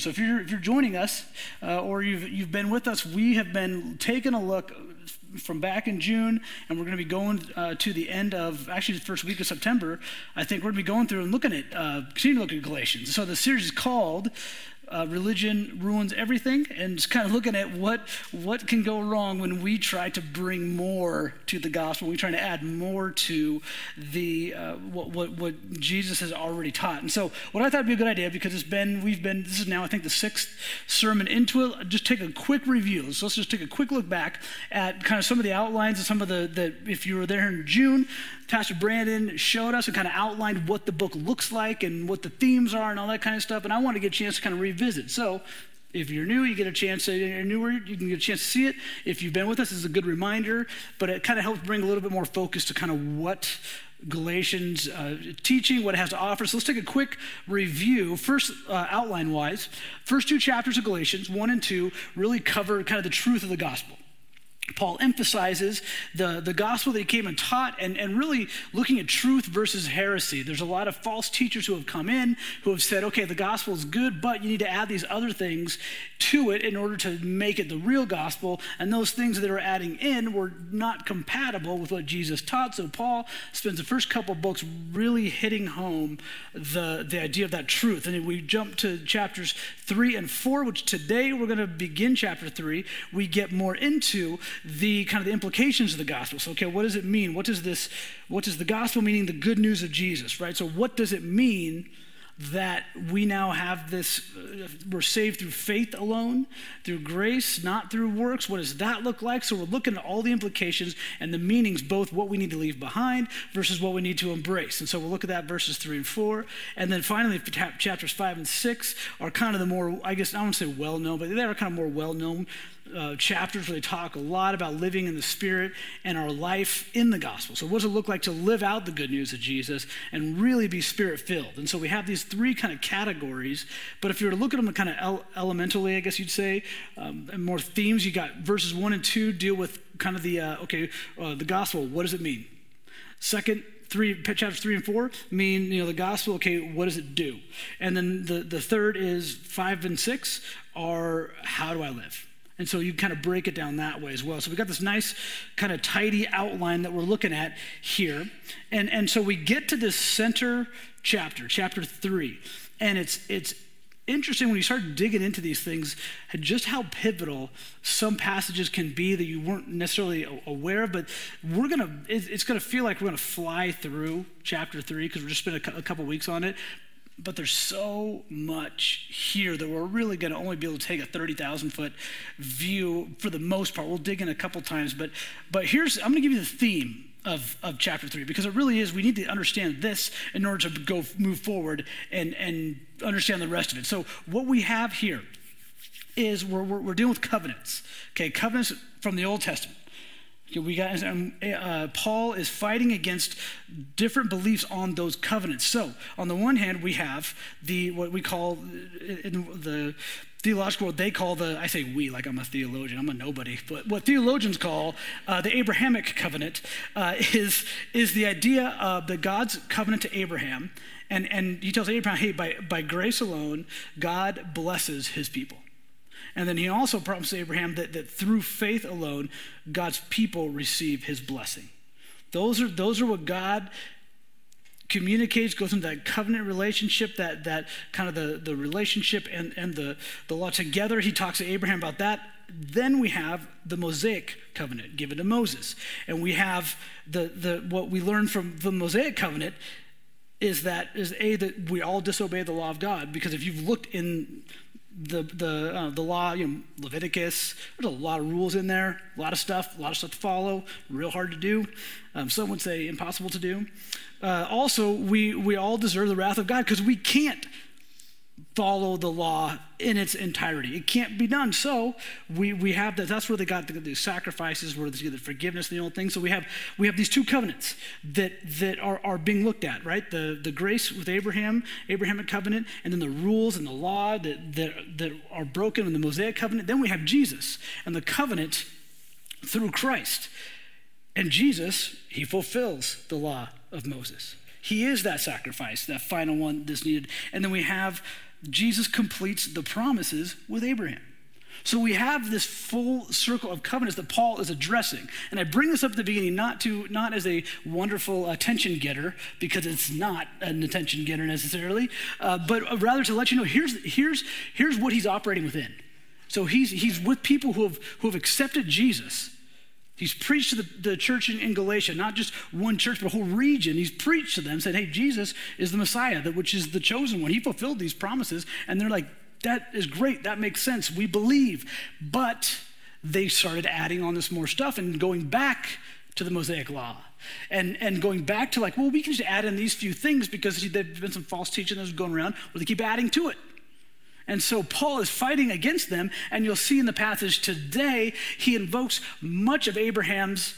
So if you're, if you're joining us uh, or you've, you've been with us, we have been taking a look from back in June, and we're going to be going uh, to the end of actually the first week of September. I think we're going to be going through and looking at, uh, continue to look at Galatians. So the series is called uh, religion ruins everything and just kind of looking at what what can go wrong when we try to bring more to the gospel we try to add more to the uh, what, what what jesus has already taught. And so what i thought would be a good idea because it's been we've been this is now i think the sixth sermon into it just take a quick review. So let's just take a quick look back at kind of some of the outlines and some of the that if you were there in june Pastor Brandon showed us and kind of outlined what the book looks like and what the themes are and all that kind of stuff. And I want to get a chance to kind of revisit. So if you're new, you get a chance. If you're newer, you can get a chance to see it. If you've been with us, it's a good reminder. But it kind of helps bring a little bit more focus to kind of what Galatians uh, teaching, what it has to offer. So let's take a quick review. First, uh, outline wise, first two chapters of Galatians, one and two, really cover kind of the truth of the gospel. Paul emphasizes the, the gospel that he came and taught and, and really looking at truth versus heresy. There's a lot of false teachers who have come in who have said, okay, the gospel is good, but you need to add these other things to it in order to make it the real gospel. And those things that are adding in were not compatible with what Jesus taught. So Paul spends the first couple books really hitting home the, the idea of that truth. And we jump to chapters three and four, which today we're going to begin chapter three. We get more into the kind of the implications of the gospel. So, okay, what does it mean? What does this, what does the gospel meaning the good news of Jesus, right? So, what does it mean that we now have this, uh, we're saved through faith alone, through grace, not through works? What does that look like? So, we're looking at all the implications and the meanings, both what we need to leave behind versus what we need to embrace. And so, we'll look at that verses three and four. And then finally, chapters five and six are kind of the more, I guess, I don't say well known, but they're kind of more well known uh, chapters where they talk a lot about living in the Spirit and our life in the gospel. So, what does it look like to live out the good news of Jesus and really be Spirit filled? And so, we have these three kind of categories. But if you were to look at them kind of el- elementally, I guess you'd say, um, and more themes, you got verses one and two deal with kind of the, uh, okay, uh, the gospel. What does it mean? Second, three chapters three and four mean you know the gospel okay what does it do and then the, the third is five and six are how do i live and so you kind of break it down that way as well. So we got this nice kind of tidy outline that we're looking at here. And, and so we get to this center chapter, chapter three. And it's, it's interesting when you start digging into these things, just how pivotal some passages can be that you weren't necessarily aware of. But we're going to, it's going to feel like we're going to fly through chapter three because we're just spent a couple weeks on it but there's so much here that we're really going to only be able to take a 30,000 foot view for the most part. We'll dig in a couple times, but but here's I'm going to give you the theme of, of chapter three because it really is we need to understand this in order to go move forward and and understand the rest of it. So what we have here is we're, we're, we're dealing with covenants. Okay, covenants from the Old Testament. We got um, uh, Paul is fighting against different beliefs on those covenants. So, on the one hand, we have the what we call in the theological world they call the I say we like I'm a theologian I'm a nobody but what theologians call uh, the Abrahamic covenant uh, is is the idea of the God's covenant to Abraham and and he tells Abraham hey by by grace alone God blesses his people and then he also promised Abraham that, that through faith alone, God's people receive his blessing. Those are, those are what God communicates, goes into that covenant relationship, that, that kind of the, the relationship and, and the, the law together. He talks to Abraham about that. Then we have the Mosaic covenant given to Moses. And we have the, the, what we learn from the Mosaic covenant is that is a that we all disobey the law of God because if you've looked in the the uh, the law, you know, Leviticus. There's a lot of rules in there, a lot of stuff, a lot of stuff to follow. Real hard to do. Um, some would say impossible to do. Uh, also, we we all deserve the wrath of God because we can't follow the law in its entirety. It can't be done. So we, we have that. That's where they got the, the sacrifices, where they get the forgiveness and the old thing. So we have we have these two covenants that that are, are being looked at, right? The the grace with Abraham, Abrahamic covenant, and then the rules and the law that that, that are broken in the Mosaic covenant. Then we have Jesus and the covenant through Christ. And Jesus, he fulfills the law of Moses. He is that sacrifice, that final one that's needed. And then we have Jesus completes the promises with Abraham. So we have this full circle of covenants that Paul is addressing. And I bring this up at the beginning not to not as a wonderful attention getter because it's not an attention getter necessarily, uh, but rather to let you know here's here's here's what he's operating within. So he's he's with people who have who have accepted Jesus. He's preached to the, the church in, in, Galatia, not just one church, but a whole region. He's preached to them, said, Hey, Jesus is the Messiah, that, which is the chosen one. He fulfilled these promises. And they're like, that is great. That makes sense. We believe. But they started adding on this more stuff and going back to the Mosaic law. And, and going back to like, well, we can just add in these few things because there's been some false teaching that's going around, where they keep adding to it. And so Paul is fighting against them, and you'll see in the passage today, he invokes much of Abraham's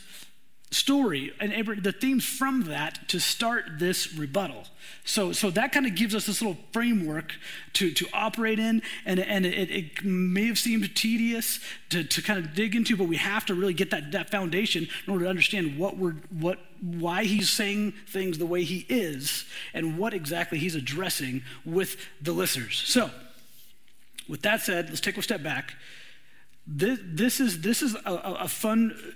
story and the themes from that to start this rebuttal. So, so that kind of gives us this little framework to, to operate in, and, and it, it may have seemed tedious to, to kind of dig into, but we have to really get that, that foundation in order to understand what we're, what, why he's saying things the way he is and what exactly he's addressing with the listeners. So, with that said, let's take a step back. This, this is, this is a, a fun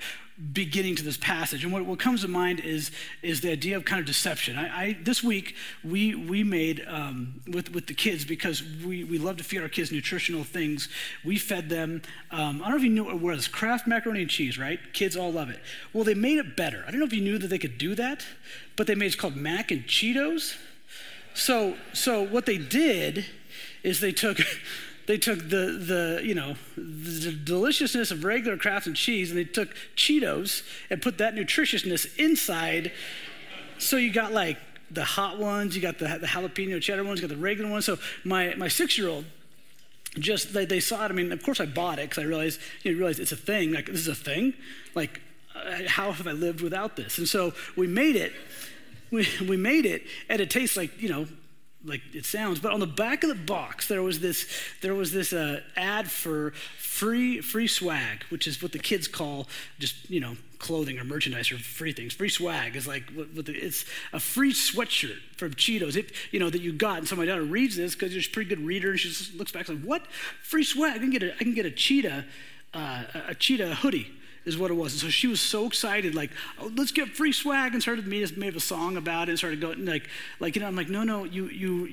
beginning to this passage. And what, what comes to mind is, is the idea of kind of deception. I, I this week, we, we made, um, with, with the kids, because we, we love to feed our kids nutritional things, we fed them, um, I don't know if you knew what it was, Kraft macaroni and cheese, right? Kids all love it. Well, they made it better. I don't know if you knew that they could do that, but they made it's called mac and Cheetos. So, so what they did is they took they took the, the you know the deliciousness of regular Kraft and cheese and they took cheetos and put that nutritiousness inside. So you got like the hot ones you got the, the jalapeno cheddar ones you got the regular ones. So my, my six-year-old just they, they saw it. I mean of course i bought it because i realized you know, realized it's a thing. Like this is a thing? Like uh, how have i lived without this? And so we made it. We, we made it and it tastes like you know like it sounds but on the back of the box there was this there was this uh, ad for free free swag which is what the kids call just you know clothing or merchandise or free things. Free swag is like what, what the, it's a free sweatshirt from cheetos. It, you know that you got and so my daughter reads this because she's a pretty good reader. And she just looks back and like what? Free swag? I can get a, I can get a cheetah uh, a cheetah hoodie is what it was. And so she was so excited, like, oh, let's get free swag, and started made, made a song about it, and started going like, like you know, I'm like, no, no, you you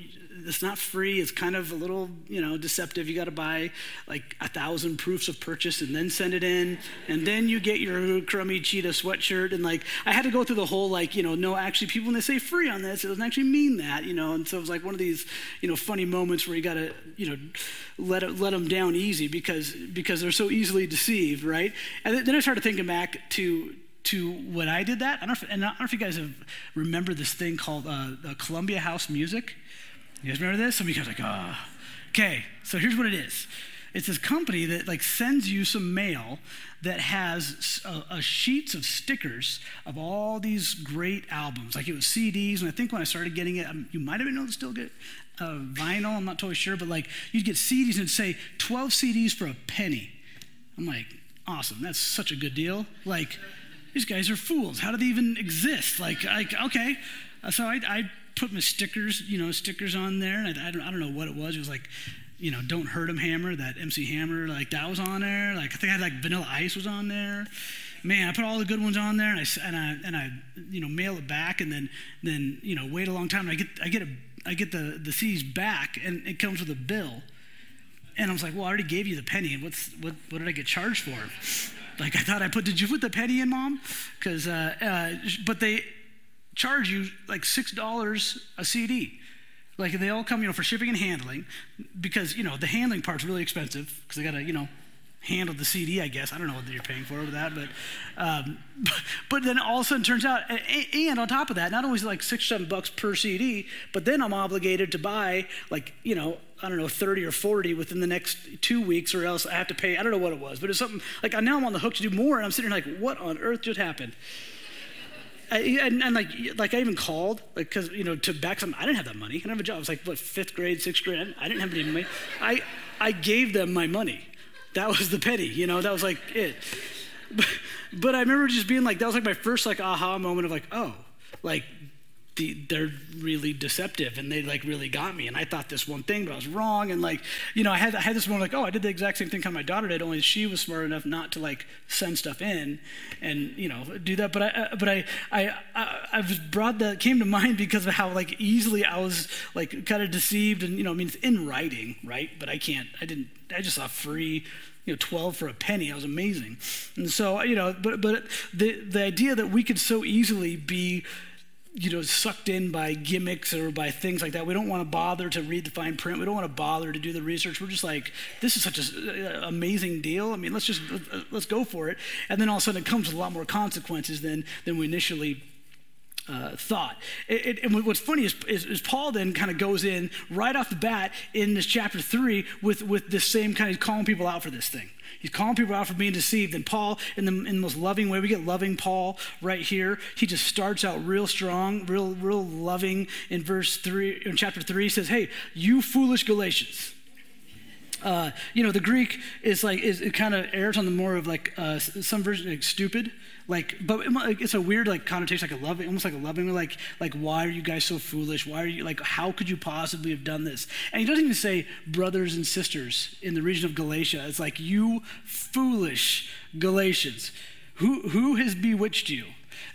it's not free. It's kind of a little, you know, deceptive. You got to buy like a thousand proofs of purchase and then send it in, and then you get your crummy cheetah sweatshirt. And like, I had to go through the whole like, you know, no, actually, people when they say free on this, it doesn't actually mean that, you know. And so it was like one of these, you know, funny moments where you got to, you know, let it, let them down easy because because they're so easily deceived, right? And then I started thinking back to to when I did that. I don't if, and I don't know if you guys have remembered this thing called uh, Columbia House Music. You guys remember this? Some of you guys are like, ah. Oh. Okay, so here's what it is. It's this company that like sends you some mail that has a, a sheets of stickers of all these great albums. Like it was CDs, and I think when I started getting it, um, you might have been able to still get uh, vinyl. I'm not totally sure, but like you'd get CDs and say 12 CDs for a penny. I'm like, awesome. That's such a good deal. Like these guys are fools. How do they even exist? Like, like okay. So I, I put my stickers, you know, stickers on there. I, I, don't, I don't know what it was. It was like, you know, Don't Hurt 'em Hammer, that MC Hammer, like that was on there. Like I think I had like Vanilla Ice was on there. Man, I put all the good ones on there, and I and I and I you know mail it back, and then then you know wait a long time. And I get I get a I get the the CDs back, and it comes with a bill. And I was like, well, I already gave you the penny, what's what what did I get charged for? Like I thought I put. Did you put the penny in, mom? Because uh, uh, but they charge you like $6 a CD. Like they all come, you know, for shipping and handling because, you know, the handling part's really expensive because they got to, you know, handle the CD, I guess. I don't know what you're paying for with that, but, um, but then all of a sudden turns out, and on top of that, not only is it like six, seven bucks per CD, but then I'm obligated to buy like, you know, I don't know, 30 or 40 within the next two weeks, or else I have to pay, I don't know what it was, but it's something like now I'm on the hook to do more, and I'm sitting like, what on earth just happened? And, and, like, like I even called, like, cause you know, to back some. I didn't have that money. I didn't have a job. I was like, what, fifth grade, sixth grade. I didn't, I didn't have any money. I, I gave them my money. That was the penny. You know, that was like it. But, but I remember just being like, that was like my first like aha moment of like, oh, like the, they're really deceptive and they like really got me. And I thought this one thing, but I was wrong. And like, you know, I had, I had this one like, oh, I did the exact same thing kind of my daughter did, only she was smart enough not to like send stuff in and, you know, do that. But I, uh, but I, I, I, I was brought that came to mind because of how like easily I was like kind of deceived. And, you know, I mean, it's in writing, right? But I can't, I didn't, I just saw free you know 12 for a penny i was amazing and so you know but but the the idea that we could so easily be you know, sucked in by gimmicks or by things like that. We don't want to bother to read the fine print. We don't want to bother to do the research. We're just like, this is such an uh, amazing deal. I mean, let's just let's go for it. And then all of a sudden, it comes with a lot more consequences than than we initially uh, thought. It, it, and what's funny is, is, is Paul then kind of goes in right off the bat in this chapter three with, with this same kind of calling people out for this thing. He's calling people out for being deceived. And Paul, in the, in the most loving way, we get loving Paul right here. He just starts out real strong, real, real loving in verse three, in chapter three, he says, Hey, you foolish Galatians. Uh, you know, the Greek is like, is, it kind of errs on the more of like uh, some version like stupid. Like, but it's a weird like connotation, like a loving, almost like a loving, like, like why are you guys so foolish? Why are you like, how could you possibly have done this? And he doesn't even say brothers and sisters in the region of Galatia. It's like you foolish Galatians. Who who has bewitched you?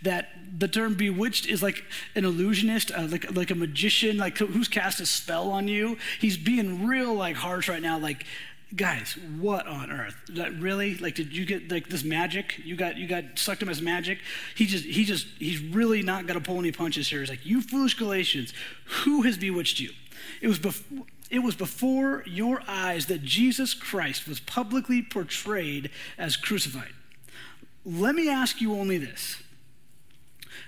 That the term bewitched is like an illusionist, uh, like, like a magician, like who's cast a spell on you. He's being real like harsh right now, like guys, what on earth? That really? Like, did you get like this magic? You got you got sucked him as magic? He just he just he's really not gonna pull any punches here. He's like, you foolish Galatians, who has bewitched you? It was before. It was before your eyes that Jesus Christ was publicly portrayed as crucified. Let me ask you only this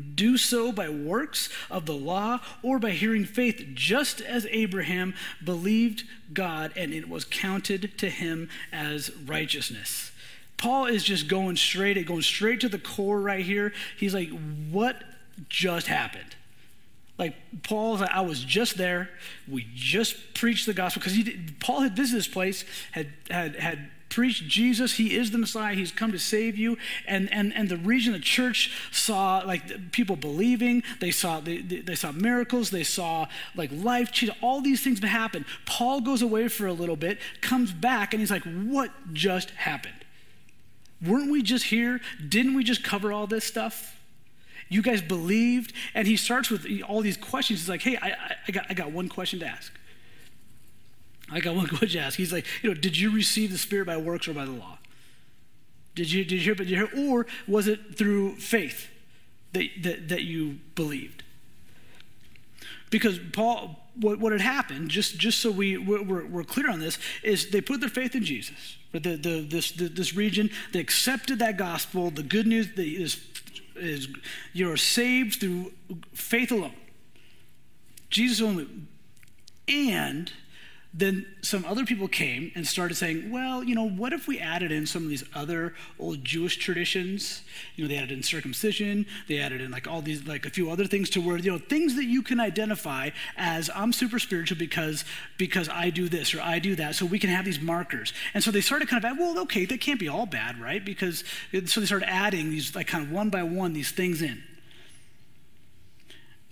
do so by works of the law or by hearing faith, just as Abraham believed God and it was counted to him as righteousness. Paul is just going straight at going straight to the core right here. He's like, what just happened? Like Paul's I was just there. We just preached the gospel because Paul had visited this place, had had had preached Jesus. He is the Messiah. He's come to save you. And, and, and the region, the church saw like people believing. They saw, they, they saw miracles. They saw like life. All these things happen. Paul goes away for a little bit, comes back, and he's like, what just happened? Weren't we just here? Didn't we just cover all this stuff? You guys believed? And he starts with all these questions. He's like, hey, I, I, got, I got one question to ask. I got one question to ask. He's like, you know, did you receive the Spirit by works or by the law? Did you, did you hear, did you hear, or was it through faith that, that, that you believed? Because Paul, what, what had happened, just, just so we, we're, we're clear on this, is they put their faith in Jesus. But the, the, this, the, this region, they accepted that gospel, the good news that is, is you're saved through faith alone. Jesus only. And then some other people came and started saying, well, you know, what if we added in some of these other old Jewish traditions? You know, they added in circumcision, they added in like all these, like a few other things to where, you know, things that you can identify as I'm super spiritual because because I do this or I do that. So we can have these markers. And so they started kind of, well, okay, that can't be all bad, right? Because so they started adding these like kind of one by one these things in.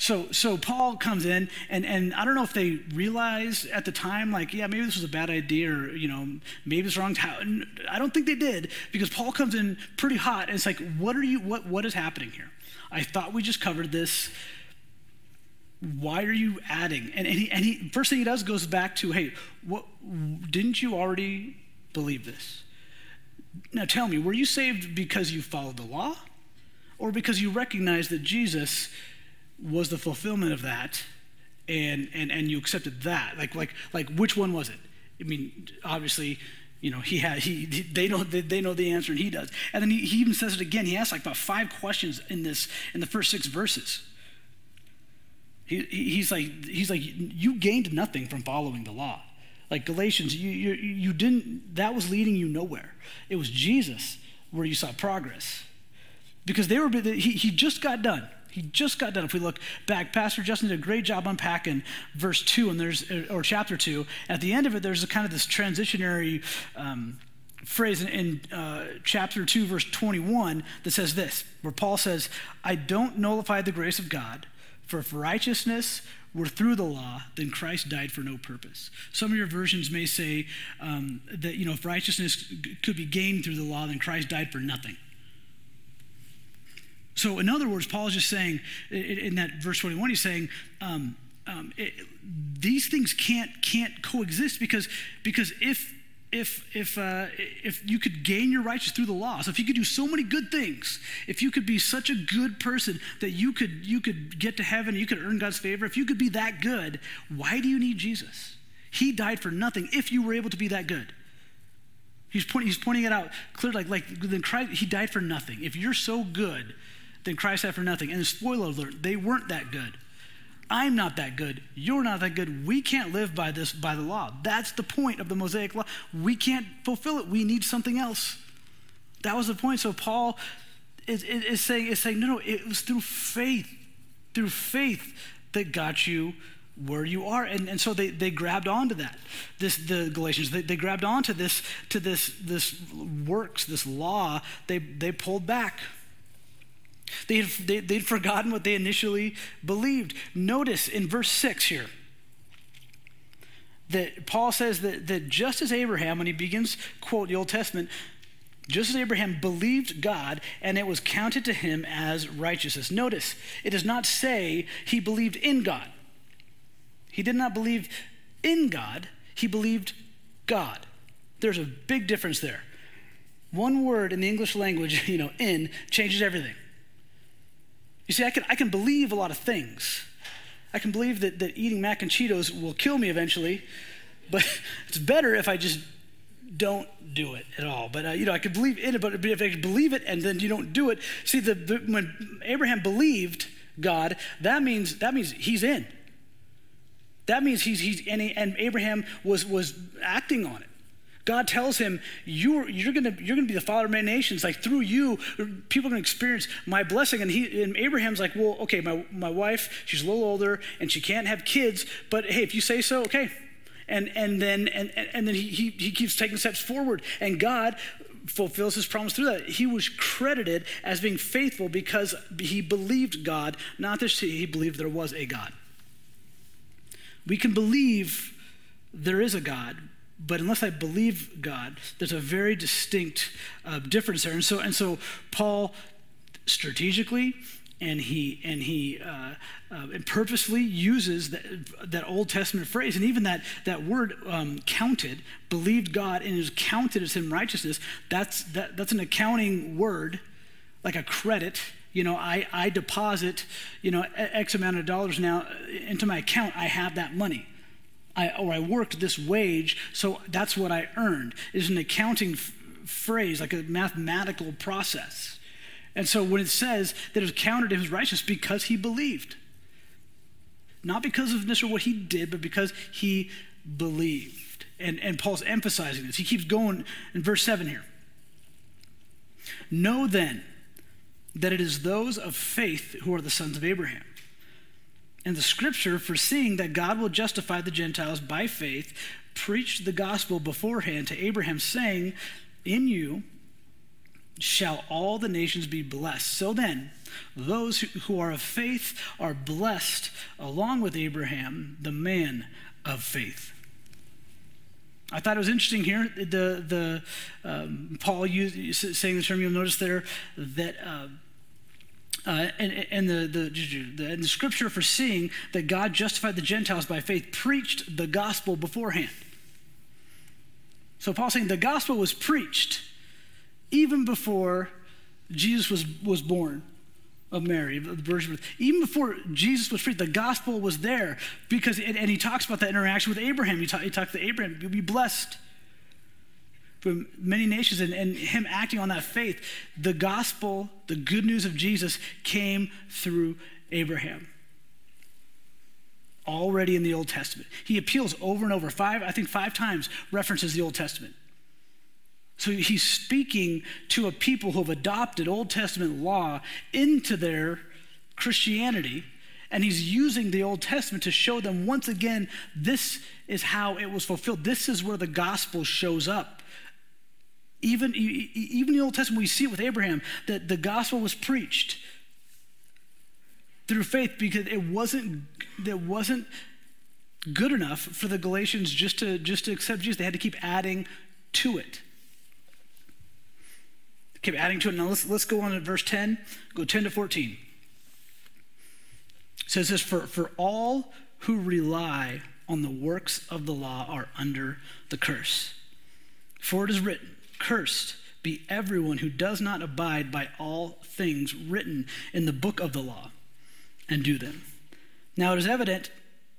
So, so Paul comes in, and, and I don't know if they realized at the time, like, yeah, maybe this was a bad idea, or, you know, maybe it's wrong. Time I don't think they did, because Paul comes in pretty hot, and it's like, what are you, what, what is happening here? I thought we just covered this. Why are you adding? And, and, he, and he, first thing he does goes back to, hey, what, didn't you already believe this? Now tell me, were you saved because you followed the law? Or because you recognized that Jesus was the fulfillment of that and and and you accepted that like like like which one was it i mean obviously you know he had he they know they know the answer and he does and then he, he even says it again he asks like about five questions in this in the first six verses He, he's like, he's like, you gained nothing from following the law. Like Galatians, you, you, you didn't, that was leading you nowhere. It was Jesus where you saw progress. Because they were, he, he just got done. He just got done. If we look back, Pastor Justin did a great job unpacking verse two, and there's or chapter two. At the end of it, there's a kind of this transitionary um, phrase in, in uh, chapter two, verse 21, that says this, where Paul says, "I don't nullify the grace of God, for if righteousness were through the law, then Christ died for no purpose." Some of your versions may say um, that you know if righteousness could be gained through the law, then Christ died for nothing. So, in other words, Paul is just saying in that verse 21, he's saying, um, um, it, these things can't can't coexist because because if if if uh, if you could gain your righteousness through the law, so if you could do so many good things, if you could be such a good person that you could you could get to heaven, you could earn God's favor, if you could be that good, why do you need Jesus? He died for nothing if you were able to be that good. He's pointing, he's pointing it out clearly, like, like then Christ, he died for nothing. If you're so good, then Christ died for nothing. And spoiler alert, they weren't that good. I'm not that good. You're not that good. We can't live by this by the law. That's the point of the Mosaic law. We can't fulfill it. We need something else. That was the point. So Paul is, is, is saying, is saying, no, no, it was through faith, through faith that got you where you are. And, and so they, they grabbed onto that. This the Galatians, they, they grabbed onto this to this this works, this law, they they pulled back. They had, they, they'd forgotten what they initially believed. Notice in verse 6 here that Paul says that, that just as Abraham, when he begins, quote the Old Testament, just as Abraham believed God and it was counted to him as righteousness. Notice, it does not say he believed in God. He did not believe in God, he believed God. There's a big difference there. One word in the English language, you know, in, changes everything. You see, I can, I can believe a lot of things. I can believe that, that eating mac and Cheetos will kill me eventually, but it's better if I just don't do it at all. But, uh, you know, I could believe in it, but if I believe it and then you don't do it, see, the, the, when Abraham believed God, that means, that means he's in. That means he's, he's and, Abraham was, was acting on it. God tells him, you're, you're going you're gonna be the father of many nations. Like through you, people are going to experience my blessing. And, he, and Abraham's like, well, okay, my, my wife, she's a little older and she can't have kids, but hey, if you say so, okay. And, and then, and, and then he, he, he keeps taking steps forward. And God fulfills his promise through that. He was credited as being faithful because he believed God, not that he believed there was a God. We can believe there is a God, but unless I believe God, there's a very distinct uh, difference there. And so, and so Paul strategically and he and he uh, uh, and purposefully uses that, that Old Testament phrase, and even that that word um, "counted," believed God and is counted as him righteousness. That's that, that's an accounting word, like a credit. You know, I I deposit you know X amount of dollars now into my account. I have that money. I, or I worked this wage, so that's what I earned. Is an accounting f- phrase, like a mathematical process. And so when it says that it was counted to his righteousness because he believed, not because of necessarily what he did, but because he believed. And, and Paul's emphasizing this. He keeps going in verse 7 here. Know then that it is those of faith who are the sons of Abraham. And the scripture, foreseeing that God will justify the Gentiles by faith, preached the gospel beforehand to Abraham, saying, In you shall all the nations be blessed. So then, those who are of faith are blessed along with Abraham, the man of faith. I thought it was interesting here. The the um, Paul used, saying the term. You'll notice there that uh, uh, and, and the, the, the, and the scripture foreseeing that God justified the Gentiles by faith preached the gospel beforehand. So Paul's saying the gospel was preached even before Jesus was, was born of Mary, the Virgin. Even before Jesus was preached, the gospel was there because, and, and he talks about that interaction with Abraham. He, talk, he talks to Abraham, you'll be blessed from many nations and, and, him acting on that faith, the gospel, the good news of Jesus came through Abraham. already in the Old Testament. He appeals over and over, five, I think five times references the Old Testament. So he's speaking to a people who have adopted Old Testament law into their Christianity, and he's using the Old Testament to show them once again this is how it was fulfilled. This is where the gospel shows up. Even, even the Old Testament, we see it with Abraham, that the gospel was preached through faith because it wasn't, it wasn't good enough for the Galatians just to, just to accept Jesus. They had to keep adding to it. Keep adding to it. Now let's, let's go on to verse 10, go 10 to 14. It says this for, for all who rely on the works of the law are under the curse. For it is written, Cursed be everyone who does not abide by all things written in the book of the law and do them. Now it is evident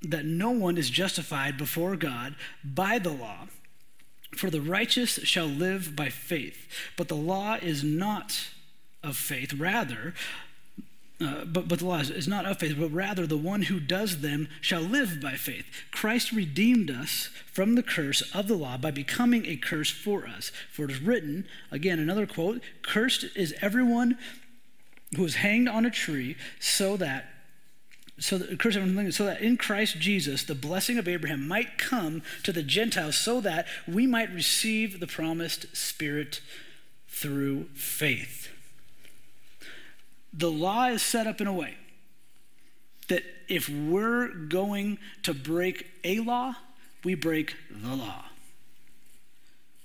that no one is justified before God by the law. For the righteous shall live by faith. But the law is not of faith. Rather, uh, but, but the law is, is not of faith, but rather the one who does them shall live by faith. Christ redeemed us from the curse of the law by becoming a curse for us. For it is written, again, another quote Cursed is everyone who is hanged on a tree, so that so that, so that in Christ Jesus the blessing of Abraham might come to the Gentiles, so that we might receive the promised Spirit through faith. The law is set up in a way that if we're going to break a law, we break the law.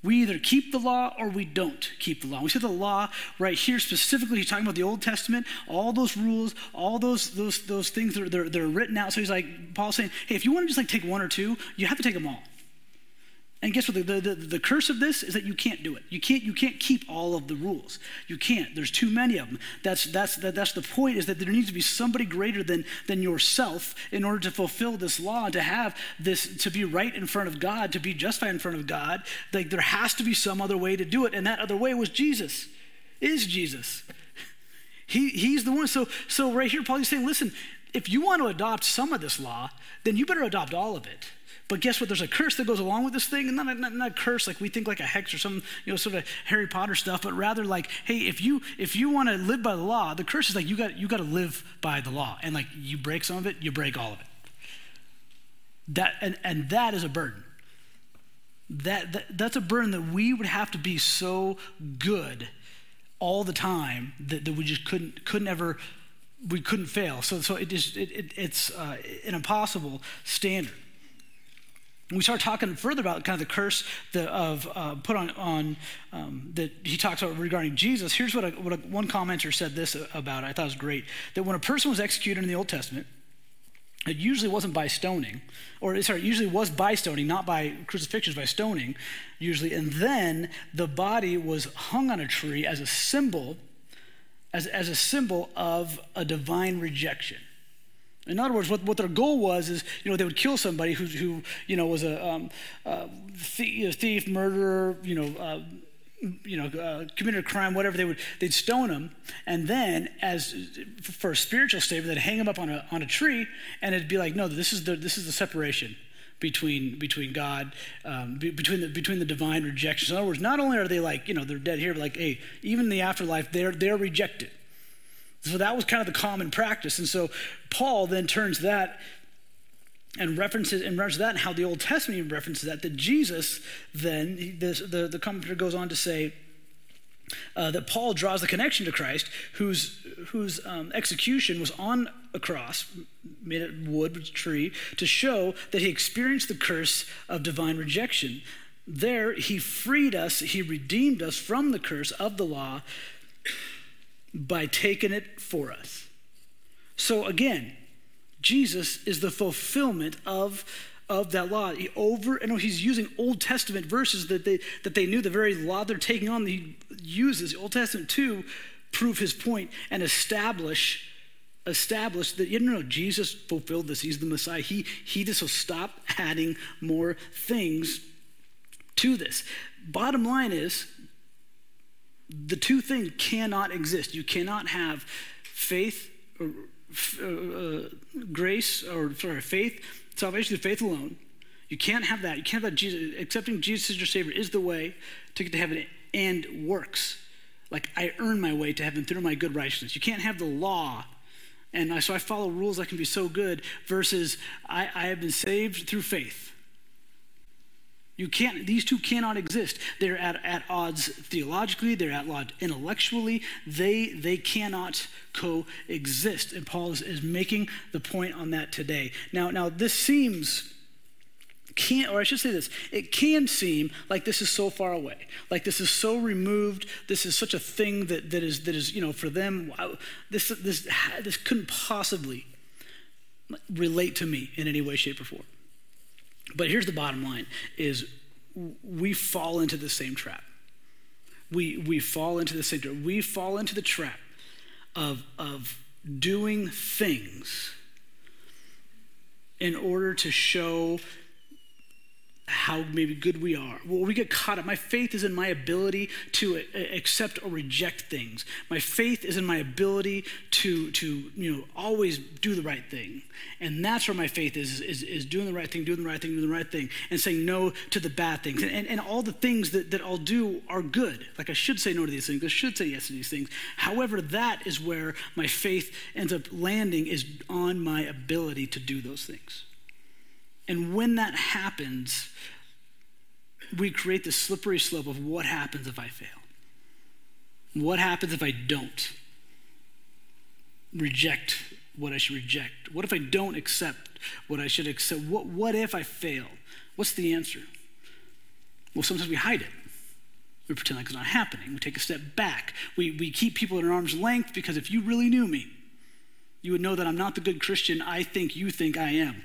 We either keep the law or we don't keep the law. We see the law right here specifically. He's talking about the Old Testament, all those rules, all those those those things that are they're, they're written out. So he's like Paul's saying, hey, if you want to just like take one or two, you have to take them all. And guess what? The, the, the, curse of this is that you can't do it. You can't, you can't keep all of the rules. You can't. There's too many of them. That's, that's, that, that's the point is that there needs to be somebody greater than, than yourself in order to fulfill this law to have this, to be right in front of God, to be justified in front of God. Like there has to be some other way to do it. And that other way was Jesus, is Jesus. He, he's the one. So, so right here, Paul is saying, listen, if you want to adopt some of this law, then you better adopt all of it. But guess what? There's a curse that goes along with this thing, and not, not, not a curse like we think like a hex or some you know sort of Harry Potter stuff, but rather like, hey, if you if you want to live by the law, the curse is like you got you got to live by the law, and like you break some of it, you break all of it. That and and that is a burden. That, that that's a burden that we would have to be so good all the time that, that we just couldn't couldn't ever we couldn't fail. So so it is it, it, it's uh, an impossible standard we start talking further about kind of the curse that of uh, put on, on um, that he talks about regarding Jesus. Here's what, a, what a, one commenter said this about it. I thought it was great. That when a person was executed in the Old Testament, it usually wasn't by stoning, or sorry, it usually was by stoning, not by crucifixions, by stoning, usually. And then the body was hung on a tree as a symbol, as, as a symbol of a divine rejection. In other words, what, what their goal was is, you know, they would kill somebody who, who you know, was a um, uh, thief, murderer, you know, uh, you know, uh, committed a crime, whatever. They would, they'd stone them, and then, as for a spiritual statement, they'd hang them up on a on a tree, and it'd be like, no, this is the this is the separation between between God, um, be, between the between the divine rejection. In other words, not only are they like, you know, they're dead here, but like, hey, even in the afterlife, they're they're rejected. So that was kind of the common practice. And so Paul then turns that and references and references that and how the Old Testament even references that, that Jesus then, this, the, the commentator goes on to say, uh, that Paul draws the connection to Christ, whose, whose um, execution was on a cross made of wood, tree, to show that he experienced the curse of divine rejection. There, he freed us, he redeemed us from the curse of the law by taking it for us. So again, Jesus is the fulfillment of, of that law. He over and he's using Old Testament verses that they that they knew the very law they're taking on. He uses the Old Testament to prove his point and establish establish that you know Jesus fulfilled this. He's the Messiah. He he just will stop adding more things to this. Bottom line is the two things cannot exist. You cannot have faith f- uh, uh, grace or sorry, faith, salvation through faith alone. You can't have that. You can't have that. Jesus, accepting Jesus as your Savior is the way to get to heaven and works. Like I earn my way to heaven through my good righteousness. You can't have the law. And so I follow rules that can be so good versus I, I have been saved through faith. You can't, these two cannot exist. They're at, at odds theologically, they're at odds intellectually. They, they cannot coexist. And Paul is, is making the point on that today. Now, now this seems can or I should say this, it can seem like this is so far away, like this is so removed. This is such a thing that, that is that is you know for them. This this this couldn't possibly relate to me in any way, shape, or form. But here's the bottom line is we fall into the same trap. We, we fall into the same trap. We fall into the trap of, of doing things in order to show how maybe good we are. Well, we get caught up. My faith is in my ability to accept or reject things. My faith is in my ability to, to you know, always do the right thing. And that's where my faith is, is, is doing the right thing, doing the right thing, doing the right thing, and saying no to the bad things. And, and, and all the things that, that I'll do are good. Like I should say no to these things. I should say yes to these things. However, that is where my faith ends up landing is on my ability to do those things. And when that happens, we create this slippery slope of what happens if I fail? What happens if I don't reject what I should reject? What if I don't accept what I should accept? What, what if I fail? What's the answer? Well, sometimes we hide it. We pretend like it's not happening. We take a step back. We, we keep people at an arm's length because if you really knew me, you would know that I'm not the good Christian I think you think I am.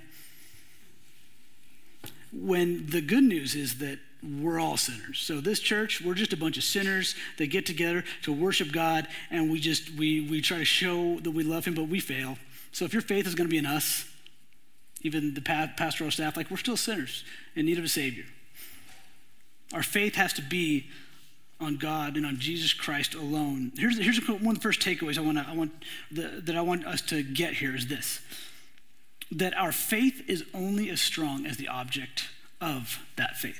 When the good news is that we're all sinners. So this church, we're just a bunch of sinners that get together to worship God, and we just we we try to show that we love Him, but we fail. So if your faith is going to be in us, even the pastoral staff, like we're still sinners in need of a Savior. Our faith has to be on God and on Jesus Christ alone. Here's, here's one of the first takeaways I want, I want the, that I want us to get here is this that our faith is only as strong as the object of that faith.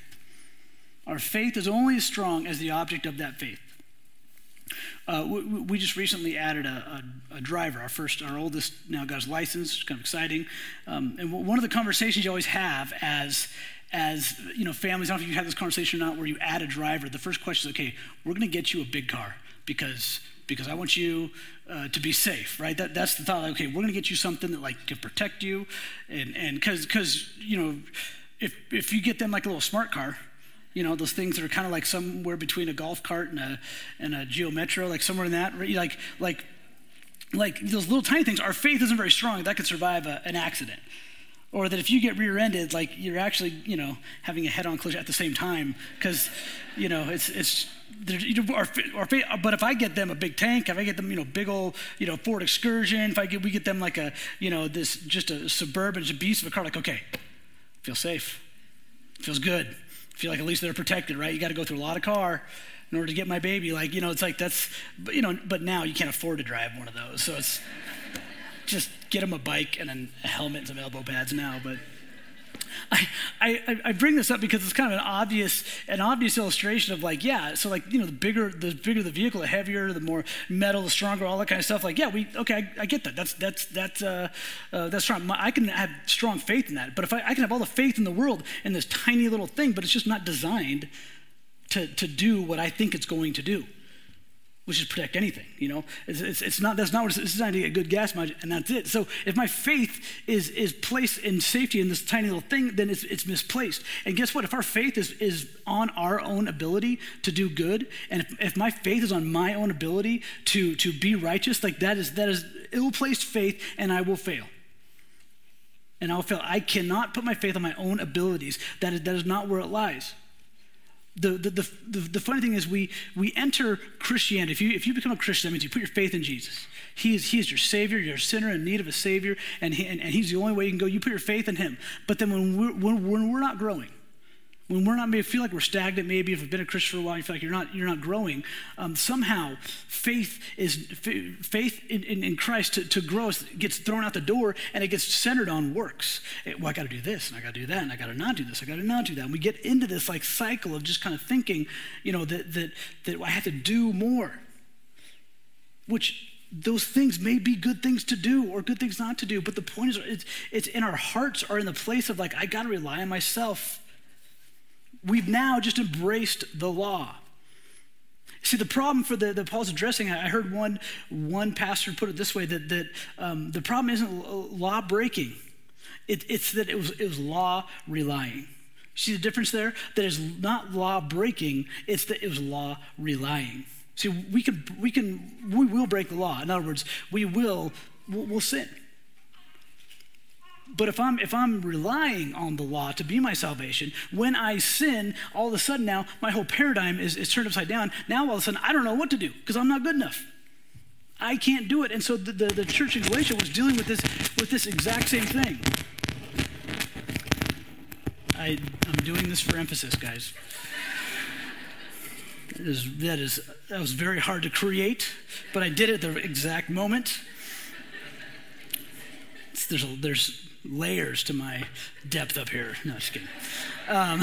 Our faith is only as strong as the object of that faith. Uh, we, we, just recently added a, a, a, driver. Our first, our oldest now got his license. It's kind of exciting. Um, and one of the conversations you always have as as you know families. I don't know if you have this conversation or not, where you add a driver. The first question is, okay, we're going to get you a big car because because I want you uh, to be safe, right? That, that's the thought. Like, okay, we're going to get you something that like can protect you, and and because because you know, if if you get them like a little smart car, you know those things that are kind of like somewhere between a golf cart and a and a Geo Metro, like somewhere in that, like like like those little tiny things. Our faith isn't very strong that could survive a, an accident or that if you get rear-ended like you're actually you know having a head-on collision at the same time because you know it's it's or, or, but if I get them a big tank, if I get them, you know, big old, you know, Ford Excursion, if I get, we get them like a, you know, this just a suburban, just a beast of a car, like, okay, feel safe, feels good, feel like at least they're protected, right? You got to go through a lot of car in order to get my baby, like, you know, it's like that's, you know, but now you can't afford to drive one of those, so it's just get them a bike and then a helmet and some elbow pads now, but. I, I, I bring this up because it's kind of an obvious an obvious illustration of like yeah so like you know the bigger the bigger the vehicle the heavier the more metal the stronger all that kind of stuff. Like yeah we okay I, I get that. That's that's that's uh, uh, that's strong I can have strong faith in that. But if I, I can have all the faith in the world in this tiny little thing but it's just not designed to to do what I think it's going to do which is protect anything. You know, it's, it's, it's, not that's not what it's designed to get good gas mileage, and that's it. So if my faith is is placed in safety in this tiny little thing, then it's it's misplaced. And guess what? If our faith is is on our own ability to do good, and if, if my faith is on my own ability to to be righteous, like that is that is ill placed faith, and I will fail. And I'll fail. I cannot put my faith on my own abilities. That is that is not where it lies. The, the, the, the, funny thing is, we, we enter Christianity. If you, if you become a Christian, that means you put your faith in Jesus. He is, he is your Savior. You're a sinner in need of a Savior, and, he, and, and He's the only way you can go. You put your faith in Him. But then when we're, when, when we're not growing, when we're not maybe feel like we're stagnant maybe if you've been a christian for a while you feel like you're not you're not growing um, somehow faith is faith in, in, in christ to, to grow gets thrown out the door and it gets centered on works. It, well i got to do this and i got to do that and i got to not do this i got to not do that. And we get into this like cycle of just kind of thinking you know that that that i have to do more which those things may be good things to do or good things not to do but the point is it's, it's in our hearts are in the place of like i got to rely on myself we've now just embraced the law. See, the problem for the, the Paul's addressing, I heard one, one pastor put it this way that, that um, the problem isn't law breaking, it, it's that it was, it was law relying. See the difference there? That is not law breaking, it's that it was law relying. See, we can, we can, we will break the law. In other words, we will, we'll, we'll sin. But if I'm if I'm relying on the law to be my salvation, when I sin, all of a sudden now my whole paradigm is, is turned upside down. Now all of a sudden I don't know what to do because I'm not good enough. I can't do it. And so the, the, the church in Galatia was dealing with this with this exact same thing. I, I'm doing this for emphasis, guys. That is, that is that was very hard to create, but I did it at the exact moment. There's, there's layers to my depth up here. No, just kidding. Um,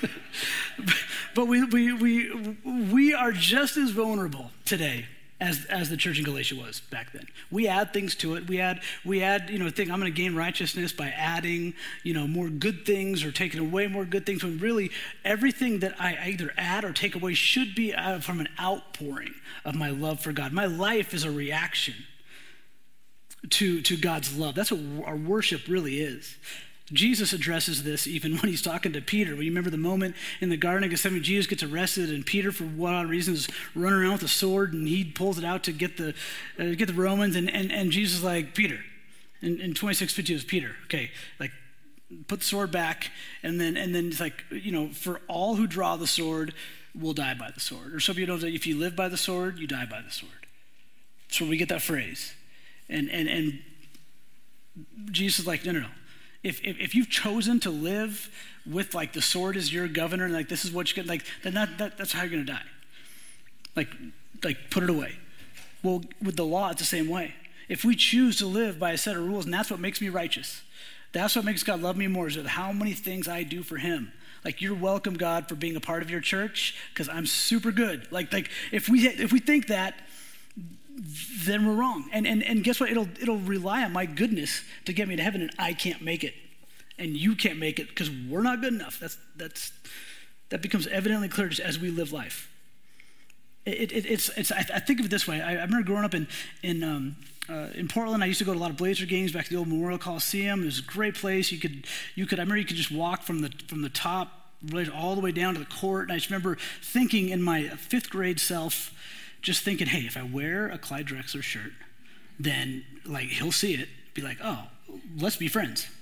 but we, we, we, we are just as vulnerable today as, as the church in Galatia was back then. We add things to it. We add, we add, you know, think I'm going to gain righteousness by adding, you know, more good things or taking away more good things. When really everything that I either add or take away should be from an outpouring of my love for God. My life is a reaction to, to God's love. That's what our worship really is. Jesus addresses this even when he's talking to Peter. You remember the moment in the Garden of Gethsemane, Jesus gets arrested, and Peter, for what odd reason, is running around with a sword, and he pulls it out to get the uh, get the Romans, and, and, and Jesus is like, Peter, in, in 2650 is Peter, okay, like put the sword back, and then and then it's like, you know, for all who draw the sword will die by the sword. Or some of you know that if you live by the sword, you die by the sword. So we get that phrase. And, and, and Jesus is like, no, no, no. If, if, if you've chosen to live with like the sword as your governor, and like this is what you're gonna, like, then that, that, that's how you're gonna die. Like, like put it away. Well, with the law, it's the same way. If we choose to live by a set of rules, and that's what makes me righteous, that's what makes God love me more, is that how many things I do for Him. Like you're welcome, God, for being a part of your church, because I'm super good. Like, like if we if we think that, then we're wrong. And, and, and guess what? It'll, it'll rely on my goodness to get me to heaven, and I can't make it. And you can't make it because we're not good enough. That's, that's, that becomes evidently clear just as we live life. It, it, it's, it's, I, think of it this way. I, I remember growing up in, in, um, uh, in Portland. I used to go to a lot of Blazer games back to the old Memorial Coliseum. It was a great place. You could, you could, I remember you could just walk from the, from the top all the way down to the court. And I just remember thinking in my fifth grade self, just thinking, hey, if I wear a Clyde Drexler shirt, then like he'll see it, be like, oh, let's be friends.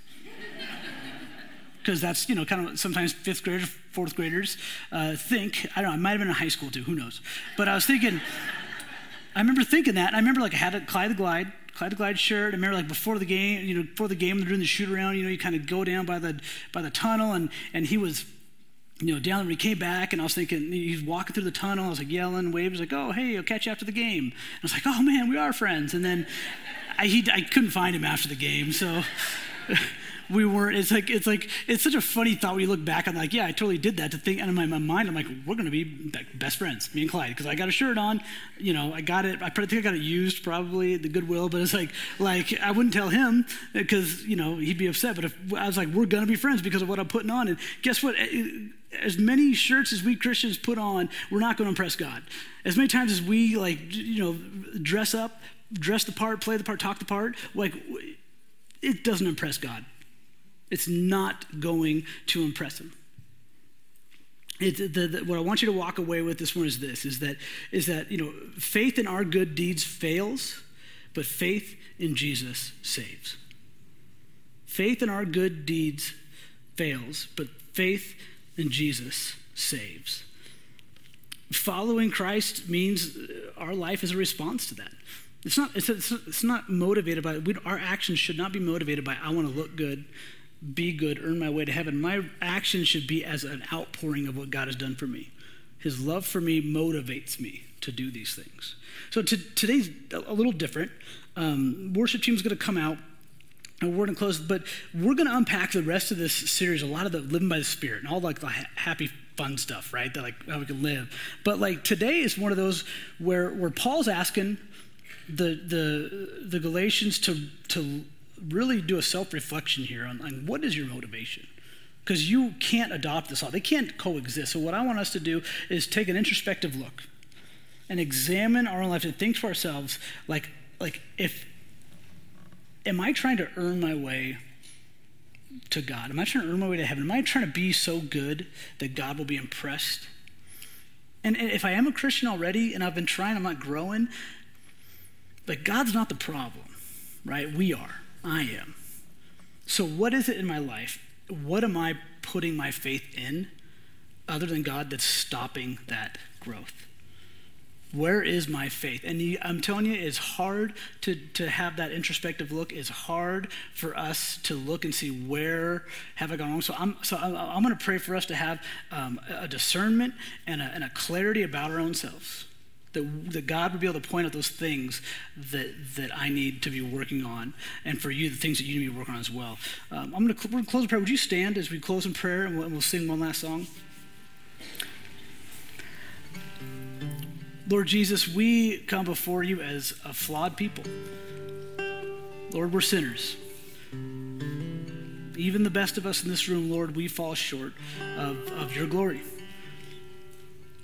Because that's, you know, kind of sometimes fifth graders, fourth graders uh, think. I don't know, I might have been in high school too, who knows. But I was thinking, I remember thinking that. I remember like I had a Clyde the Glide, Clyde the Glide shirt. I remember like before the game, you know, before the game, they're doing the shoot around, you know, you kind of go down by the by the tunnel and and he was you know, down when he came back, and I was thinking, he's walking through the tunnel. I was like yelling, waves, like, oh, hey, I'll catch you after the game. I was like, oh, man, we are friends. And then I, he, I couldn't find him after the game, so we weren't. It's like, it's like, it's such a funny thought when you look back on, like, yeah, I totally did that to think, and in my, my mind, I'm like, we're going to be best friends, me and Clyde, because I got a shirt on, you know, I got it, I think I got it used probably, the Goodwill, but it's like, like, I wouldn't tell him because, you know, he'd be upset, but if I was like, we're going to be friends because of what I'm putting on, and guess what? It, as many shirts as we Christians put on, we're not going to impress God. As many times as we like, you know, dress up, dress the part, play the part, talk the part, like it doesn't impress God. It's not going to impress Him. The, the, what I want you to walk away with this one is this: is that is that you know faith in our good deeds fails, but faith in Jesus saves. Faith in our good deeds fails, but faith and Jesus saves. Following Christ means our life is a response to that. It's not, it's, it's, it's not motivated by, we, our actions should not be motivated by, I want to look good, be good, earn my way to heaven. My actions should be as an outpouring of what God has done for me. His love for me motivates me to do these things. So to, today's a little different. Um, worship team's going to come out. We're going to close, but we're going to unpack the rest of this series, a lot of the living by the Spirit and all like the ha- happy, fun stuff, right? That like how we can live. But like today is one of those where where Paul's asking the the the Galatians to to really do a self reflection here on, on what is your motivation because you can't adopt this all. They can't coexist. So, what I want us to do is take an introspective look and examine our own life and think to ourselves, like, like if, am I trying to earn my way to God? Am I trying to earn my way to heaven? Am I trying to be so good that God will be impressed? And, and if I am a Christian already and I've been trying, I'm not growing, like, God's not the problem, right? We are. I am. So, what is it in my life what am I putting my faith in other than God that's stopping that growth? Where is my faith? And I'm telling you, it's hard to, to have that introspective look. It's hard for us to look and see where have I gone wrong. So I'm, so I'm, I'm going to pray for us to have um, a discernment and a, and a clarity about our own selves that, that God would be able to point out those things that, that I need to be working on, and for you, the things that you need to be working on as well. Um, I'm going to close in prayer. Would you stand as we close in prayer, and we'll, and we'll sing one last song? Lord Jesus, we come before you as a flawed people. Lord, we're sinners. Even the best of us in this room, Lord, we fall short of, of your glory.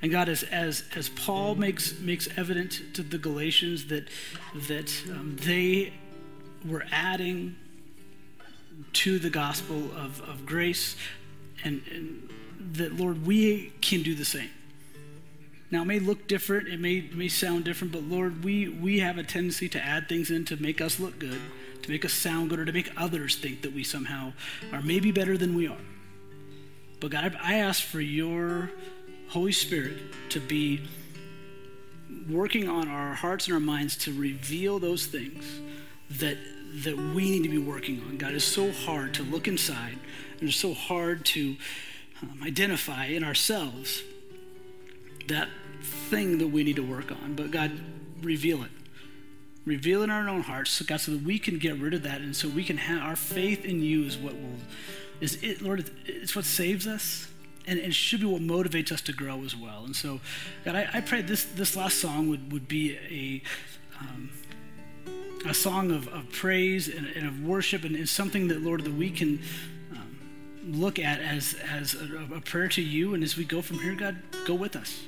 And God, as, as, as Paul makes, makes evident to the Galatians that, that um, they were adding to the gospel of, of grace, and, and, that, Lord, we can do the same. Now, it may look different, it may, may sound different, but Lord, we, we have a tendency to add things in to make us look good, to make us sound good, or to make others think that we somehow are maybe better than we are. But God, I, ask for your Holy Spirit to be working on our hearts and our minds to reveal those things that that we need to be working on. God is so hard to look inside, and it's so hard to um, identify in ourselves that thing that we need to work on. But God, reveal it. Reveal it in our own hearts, so God, so that we can get rid of that, and so we can have our faith in You is what will is it, Lord. It's what saves us and it should be what motivates us to grow as well. And so, God, I, I pray this this last song would would be a um, a song of, of praise and, and of worship, and is something that Lord that we can um, look at as as a, a prayer to you. And as we go from here, God, go with us,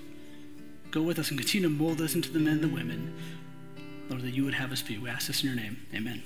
go with us, and continue to mold us into the men and the women, Lord, that you would have us be. We ask this in your name, Amen.